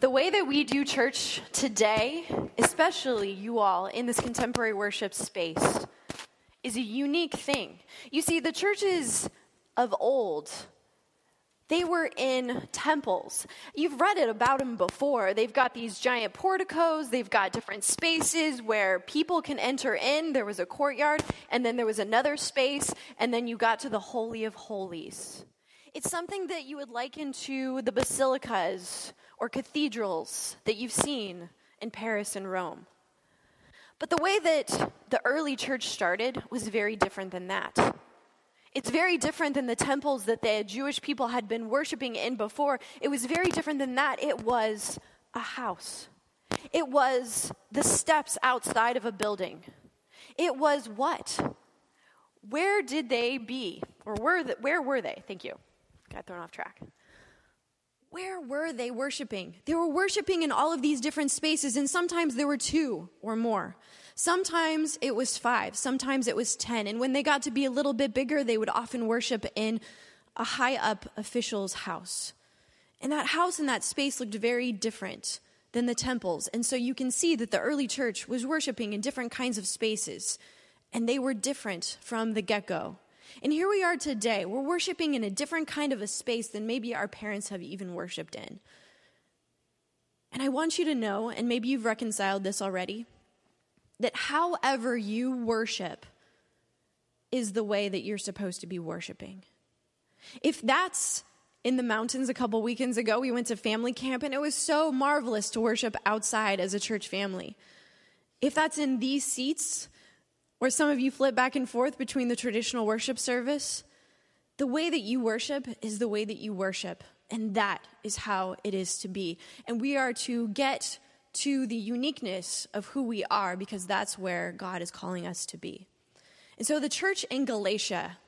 The way that we do church today, especially you all in this contemporary worship space, is a unique thing. You see, the churches of old, they were in temples. You've read it about them before. They've got these giant porticos, they've got different spaces where people can enter in. There was a courtyard, and then there was another space, and then you got to the Holy of Holies. It's something that you would liken to the basilicas or cathedrals that you've seen in Paris and Rome. But the way that the early church started was very different than that. It's very different than the temples that the Jewish people had been worshiping in before. It was very different than that. It was a house, it was the steps outside of a building. It was what? Where did they be? Or were the, where were they? Thank you. Got thrown off track where were they worshiping? They were worshiping in all of these different spaces, and sometimes there were two or more. Sometimes it was five, sometimes it was 10. And when they got to be a little bit bigger, they would often worship in a high up official's house. And that house and that space looked very different than the temples. And so you can see that the early church was worshiping in different kinds of spaces, and they were different from the get go. And here we are today. We're worshiping in a different kind of a space than maybe our parents have even worshiped in. And I want you to know, and maybe you've reconciled this already, that however you worship is the way that you're supposed to be worshiping. If that's in the mountains a couple weekends ago, we went to family camp and it was so marvelous to worship outside as a church family. If that's in these seats, or some of you flip back and forth between the traditional worship service, the way that you worship is the way that you worship. And that is how it is to be. And we are to get to the uniqueness of who we are because that's where God is calling us to be. And so the church in Galatia,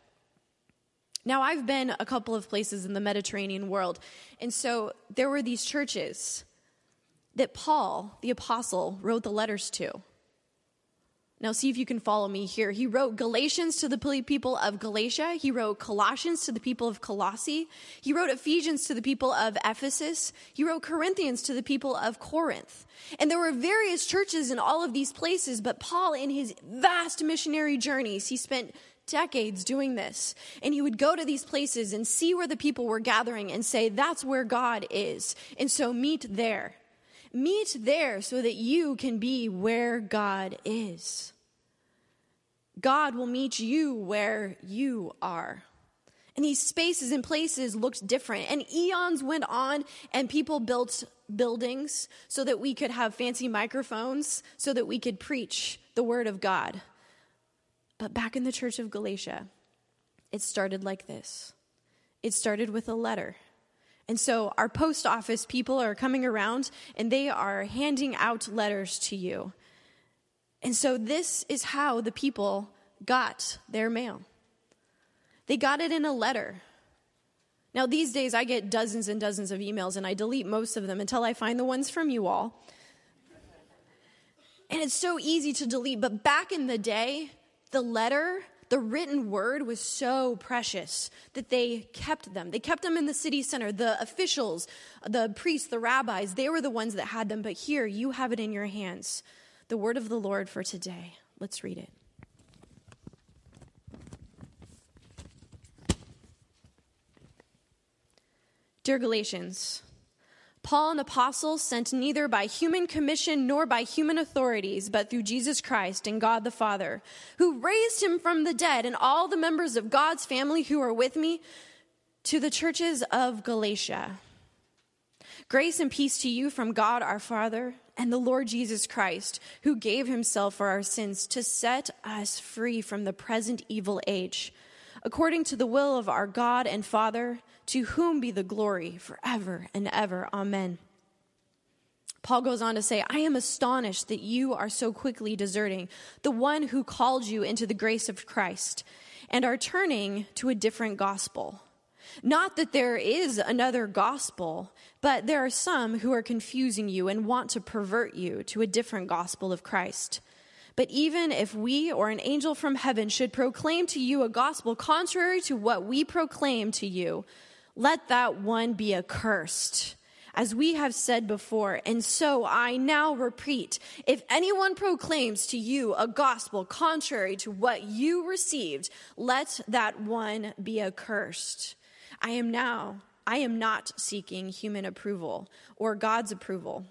now I've been a couple of places in the Mediterranean world. And so there were these churches that Paul, the apostle, wrote the letters to. Now, see if you can follow me here. He wrote Galatians to the people of Galatia. He wrote Colossians to the people of Colossae. He wrote Ephesians to the people of Ephesus. He wrote Corinthians to the people of Corinth. And there were various churches in all of these places, but Paul, in his vast missionary journeys, he spent decades doing this. And he would go to these places and see where the people were gathering and say, That's where God is. And so meet there. Meet there so that you can be where God is. God will meet you where you are. And these spaces and places looked different. And eons went on, and people built buildings so that we could have fancy microphones, so that we could preach the word of God. But back in the church of Galatia, it started like this it started with a letter. And so our post office people are coming around and they are handing out letters to you. And so this is how the people got their mail. They got it in a letter. Now, these days, I get dozens and dozens of emails, and I delete most of them until I find the ones from you all. And it's so easy to delete, but back in the day, the letter the written word was so precious that they kept them. They kept them in the city center. The officials, the priests, the rabbis, they were the ones that had them. But here, you have it in your hands. The word of the Lord for today. Let's read it. Dear Galatians, Paul, an apostle, sent neither by human commission nor by human authorities, but through Jesus Christ and God the Father, who raised him from the dead, and all the members of God's family who are with me, to the churches of Galatia. Grace and peace to you from God our Father and the Lord Jesus Christ, who gave himself for our sins to set us free from the present evil age, according to the will of our God and Father to whom be the glory forever and ever. Amen. Paul goes on to say, I am astonished that you are so quickly deserting the one who called you into the grace of Christ and are turning to a different gospel. Not that there is another gospel, but there are some who are confusing you and want to pervert you to a different gospel of Christ. But even if we or an angel from heaven should proclaim to you a gospel contrary to what we proclaim to you, let that one be accursed. as we have said before, and so I now repeat if anyone proclaims to you a gospel contrary to what you received, let that one be accursed. I am now, I am not seeking human approval or God's approval.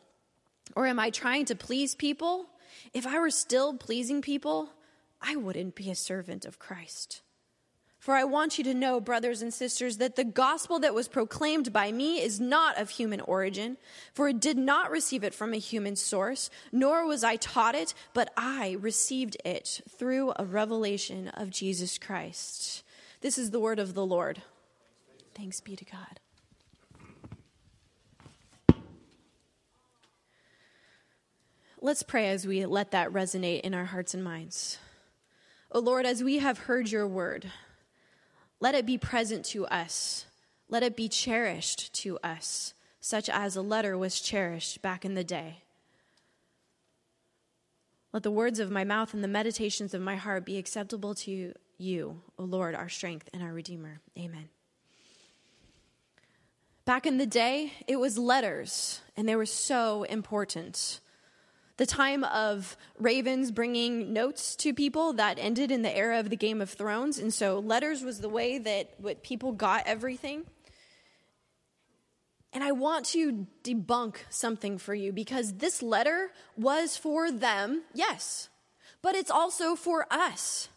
Or am I trying to please people? If I were still pleasing people, I wouldn't be a servant of Christ. For I want you to know, brothers and sisters, that the gospel that was proclaimed by me is not of human origin, for it did not receive it from a human source, nor was I taught it, but I received it through a revelation of Jesus Christ. This is the word of the Lord. Thanks be to God. Let's pray as we let that resonate in our hearts and minds. O oh Lord, as we have heard your word, let it be present to us. Let it be cherished to us, such as a letter was cherished back in the day. Let the words of my mouth and the meditations of my heart be acceptable to you, O Lord, our strength and our Redeemer. Amen. Back in the day, it was letters, and they were so important the time of ravens bringing notes to people that ended in the era of the Game of Thrones. And so letters was the way that what people got everything. And I want to debunk something for you because this letter was for them, yes, but it's also for us.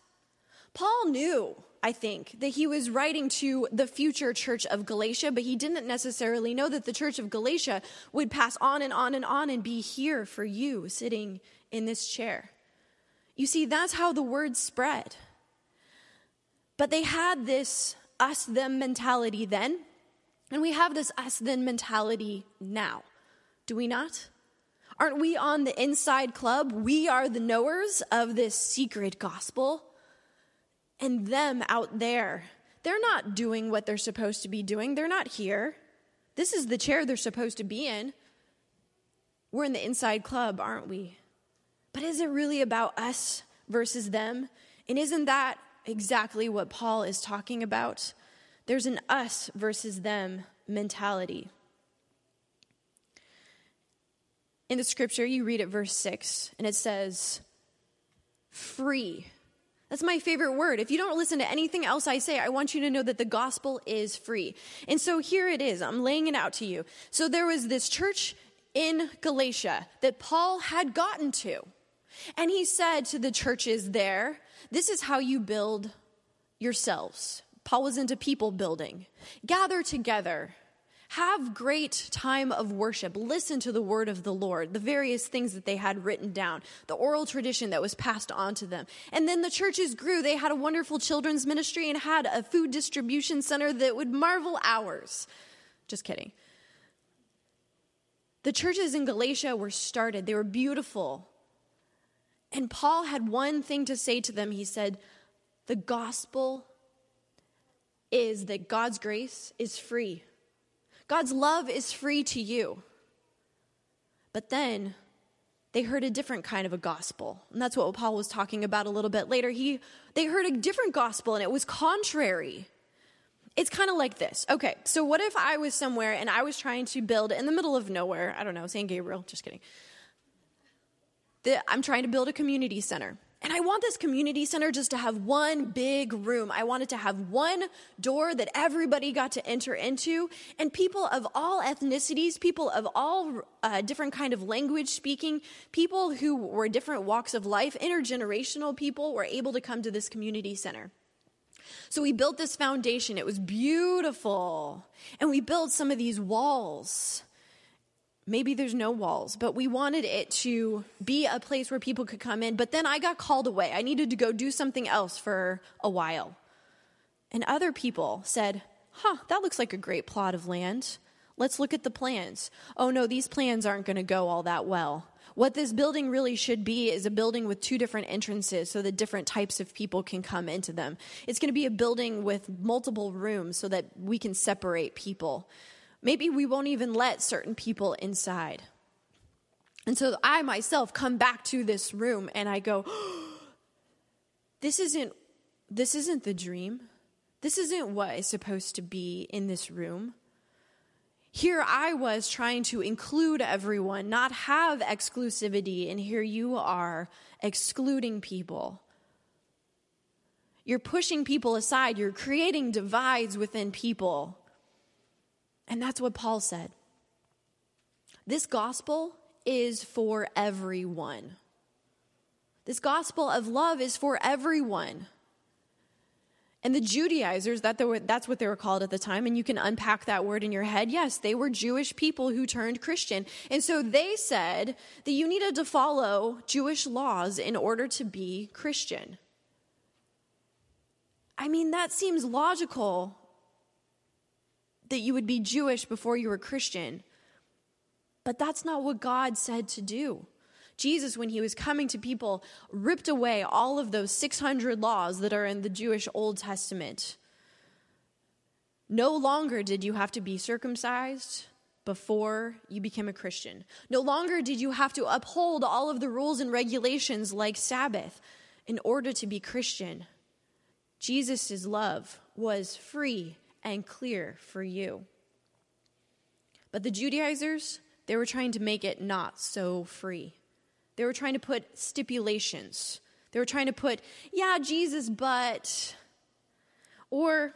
Paul knew I think, that he was writing to the future church of Galatia, but he didn't necessarily know that the church of Galatia would pass on and on and on and be here for you sitting in this chair. You see, that's how the word spread. But they had this us them mentality then, and we have this us them mentality now. Do we not? Aren't we on the inside club? We are the knowers of this secret gospel and them out there. They're not doing what they're supposed to be doing. They're not here. This is the chair they're supposed to be in. We're in the inside club, aren't we? But is it really about us versus them? And isn't that exactly what Paul is talking about? There's an us versus them mentality. In the scripture, you read at verse 6, and it says, free that's my favorite word. If you don't listen to anything else I say, I want you to know that the gospel is free. And so here it is. I'm laying it out to you. So there was this church in Galatia that Paul had gotten to. And he said to the churches there, This is how you build yourselves. Paul was into people building. Gather together have great time of worship. Listen to the word of the Lord, the various things that they had written down, the oral tradition that was passed on to them. And then the churches grew. They had a wonderful children's ministry and had a food distribution center that would marvel hours. Just kidding. The churches in Galatia were started, they were beautiful. And Paul had one thing to say to them. He said, The gospel is that God's grace is free. God's love is free to you. But then they heard a different kind of a gospel. And that's what Paul was talking about a little bit later. He, they heard a different gospel and it was contrary. It's kind of like this. Okay, so what if I was somewhere and I was trying to build in the middle of nowhere, I don't know, San Gabriel, just kidding. The, I'm trying to build a community center. And I want this community center just to have one big room. I wanted to have one door that everybody got to enter into, and people of all ethnicities, people of all uh, different kind of language speaking, people who were different walks of life, intergenerational people were able to come to this community center. So we built this foundation. It was beautiful. And we built some of these walls maybe there's no walls, but we wanted it to be a place where people could come in. But then I got called away. I needed to go do something else for a while. And other people said, huh, that looks like a great plot of land. Let's look at the plans. Oh no, these plans aren't going to go all that well. What this building really should be is a building with two different entrances so that different types of people can come into them. It's going to be a building with multiple rooms so that we can separate people. Maybe we won't even let certain people inside. And so I myself come back to this room and I go, this isn't this isn't the dream. This isn't what is supposed to be in this room. Here I was trying to include everyone, not have exclusivity, and here you are excluding people. You're pushing people aside, you're creating divides within people. And that's what Paul said. This gospel is for everyone. This gospel of love is for everyone. And the Judaizers, that were, that's what they were called at the time, and you can unpack that word in your head. Yes, they were Jewish people who turned Christian. And so they said that you needed to follow Jewish laws in order to be Christian. I mean, that seems logical that you would be Jewish before you were Christian. But that's not what God said to do. Jesus, when he was coming to people, ripped away all of those 600 laws that are in the Jewish Old Testament. No longer did you have to be circumcised before you became a Christian. No longer did you have to uphold all of the rules and regulations like Sabbath in order to be Christian. Jesus' love was free and clear for you. But the Judaizers, they were trying to make it not so free. They were trying to put stipulations. They were trying to put, yeah, Jesus, but. Or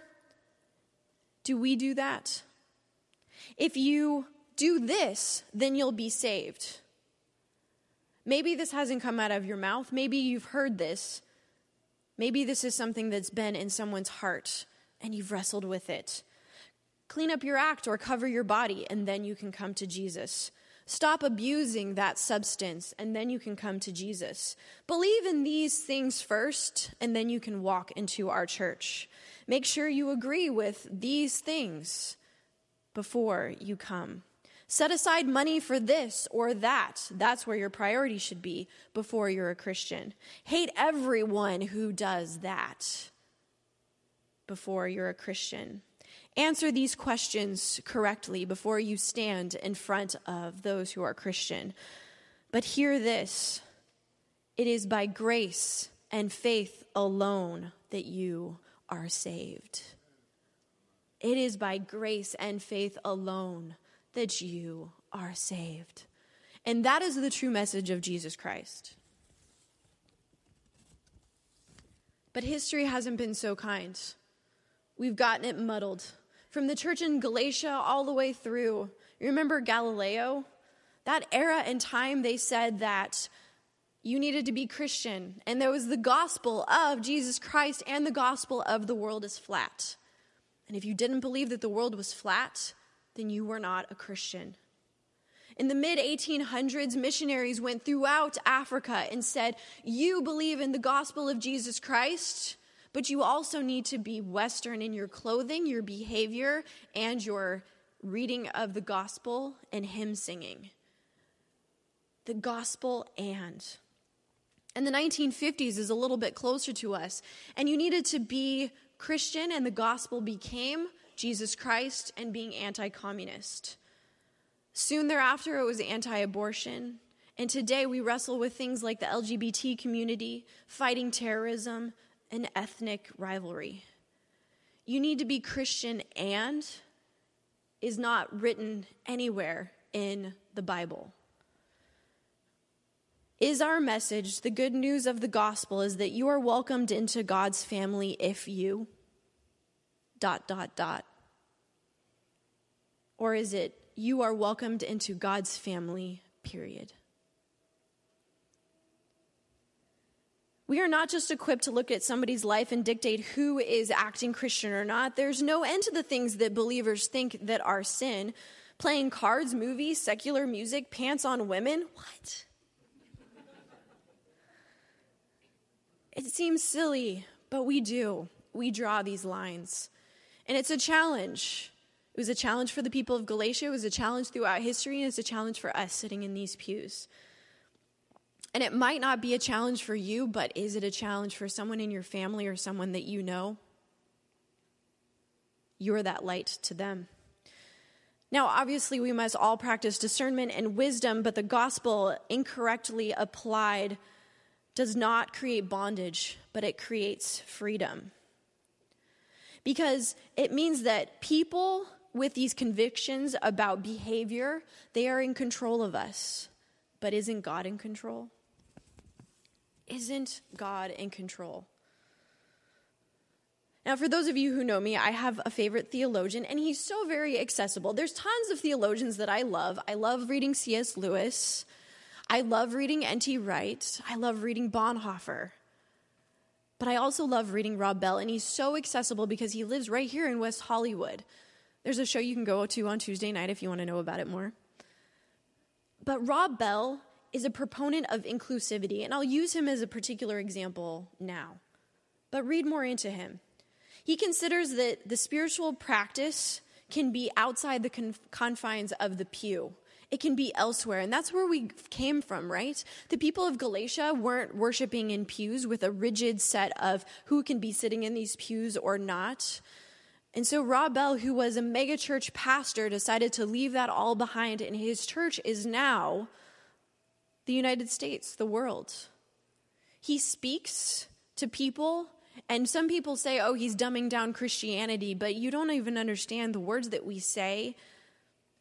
do we do that? If you do this, then you'll be saved. Maybe this hasn't come out of your mouth. Maybe you've heard this. Maybe this is something that's been in someone's heart and you've wrestled with it. Clean up your act or cover your body, and then you can come to Jesus. Stop abusing that substance, and then you can come to Jesus. Believe in these things first, and then you can walk into our church. Make sure you agree with these things before you come. Set aside money for this or that. That's where your priority should be before you're a Christian. Hate everyone who does that before you're a Christian. Answer these questions correctly before you stand in front of those who are Christian. But hear this it is by grace and faith alone that you are saved. It is by grace and faith alone that you are saved. And that is the true message of Jesus Christ. But history hasn't been so kind. We've gotten it muddled. From the church in Galatia all the way through. You remember Galileo? That era and time, they said that you needed to be Christian. And there was the gospel of Jesus Christ, and the gospel of the world is flat. And if you didn't believe that the world was flat, then you were not a Christian. In the mid 1800s, missionaries went throughout Africa and said, You believe in the gospel of Jesus Christ, but you also need to be Western in your clothing, your behavior, and your reading of the gospel and hymn singing. The gospel and. And the 1950s is a little bit closer to us. And you needed to be Christian, and the gospel became Jesus Christ and being anti communist. Soon thereafter, it was anti abortion. And today we wrestle with things like the LGBT community, fighting terrorism, an ethnic rivalry. You need to be Christian and is not written anywhere in the Bible. Is our message, the good news of the gospel, is that you are welcomed into God's family if you dot, dot, dot? Or is it you are welcomed into God's family, period? We are not just equipped to look at somebody's life and dictate who is acting Christian or not. There's no end to the things that believers think that are sin. Playing cards, movies, secular music, pants on women. What? it seems silly, but we do. We draw these lines. And it's a challenge. It was a challenge for the people of Galatia, it was a challenge throughout history, and it's a challenge for us sitting in these pews. And it might not be a challenge for you, but is it a challenge for someone in your family or someone that you know? You're that light to them. Now, obviously, we must all practice discernment and wisdom, but the gospel incorrectly applied does not create bondage, but it creates freedom. Because it means that people with these convictions about behavior, they are in control of us. But isn't God in control? Isn't God in control? Now, for those of you who know me, I have a favorite theologian, and he's so very accessible. There's tons of theologians that I love. I love reading C.S. Lewis. I love reading N.T. Wright. I love reading Bonhoeffer. But I also love reading Rob Bell, and he's so accessible because he lives right here in West Hollywood. There's a show you can go to on Tuesday night if you want to know about it more. But Rob Bell is a proponent of inclusivity, and I'll use him as a particular example now. But read more into him. He considers that the spiritual practice can be outside the confines of the pew. It can be elsewhere. And that's where we came from, right? The people of Galatia weren't worshiping in pews with a rigid set of who can be sitting in these pews or not. And so Rob Bell, who was a megachurch pastor, decided to leave that all behind, and his church is now the United States, the world. He speaks to people and some people say, oh, he's dumbing down Christianity, but you don't even understand the words that we say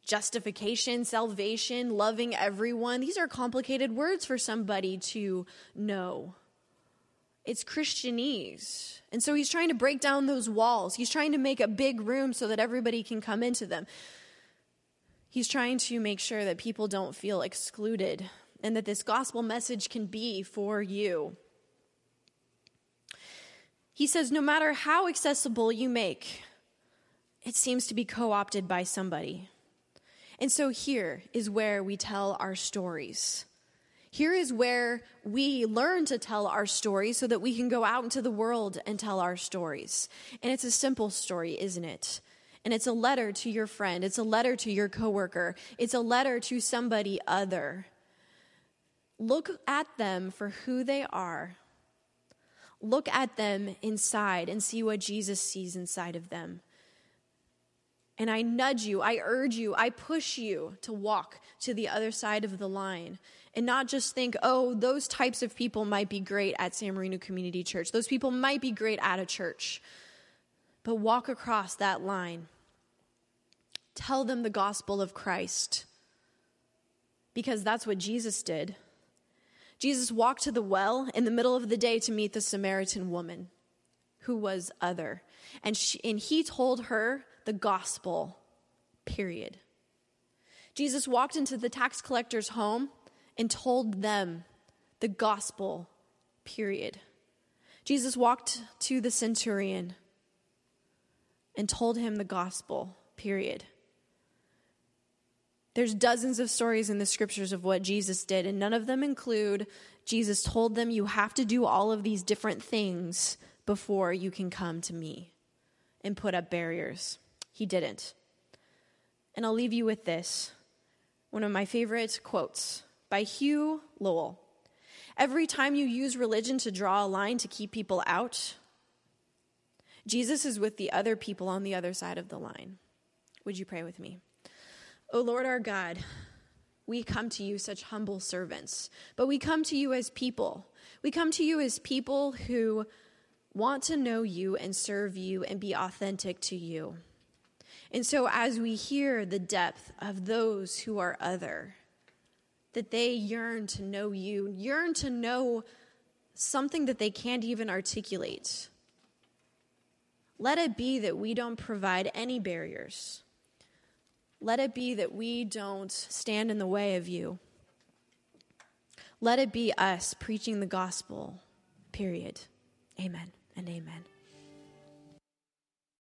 justification, salvation, loving everyone. These are complicated words for somebody to know. It's Christianese. And so he's trying to break down those walls. He's trying to make a big room so that everybody can come into them. He's trying to make sure that people don't feel excluded and that this gospel message can be for you. He says, no matter how accessible you make, it seems to be co opted by somebody. And so here is where we tell our stories. Here is where we learn to tell our stories so that we can go out into the world and tell our stories. And it's a simple story, isn't it? And it's a letter to your friend, it's a letter to your coworker, it's a letter to somebody other. Look at them for who they are Look at them inside and see what Jesus sees inside of them. And I nudge you, I urge you, I push you to walk to the other side of the line and not just think, oh, those types of people might be great at San Marino Community Church. Those people might be great at a church. But walk across that line. Tell them the gospel of Christ because that's what Jesus did. Jesus walked to the well in the middle of the day to meet the Samaritan woman who was other. And, she, and he told her the gospel, period. Jesus walked into the tax collector's home and told them the gospel, period. Jesus walked to the centurion and told him the gospel, period. There's dozens of stories in the scriptures of what Jesus did, and none of them include Jesus told them, You have to do all of these different things before you can come to me and put up barriers. He didn't. And I'll leave you with this one of my favorite quotes by Hugh Lowell. Every time you use religion to draw a line to keep people out, Jesus is with the other people on the other side of the line. Would you pray with me? O Lord our God, we come to you such humble servants, but we come to you as people. We come to you as people who want to know you and serve you and be authentic to you. And so, as we hear the depth of those who are other, that they yearn to know you, yearn to know something that they can't even articulate, let it be that we don't provide any barriers let it be that we don't stand in the way of you. Let it be us preaching the gospel, period. Amen and amen.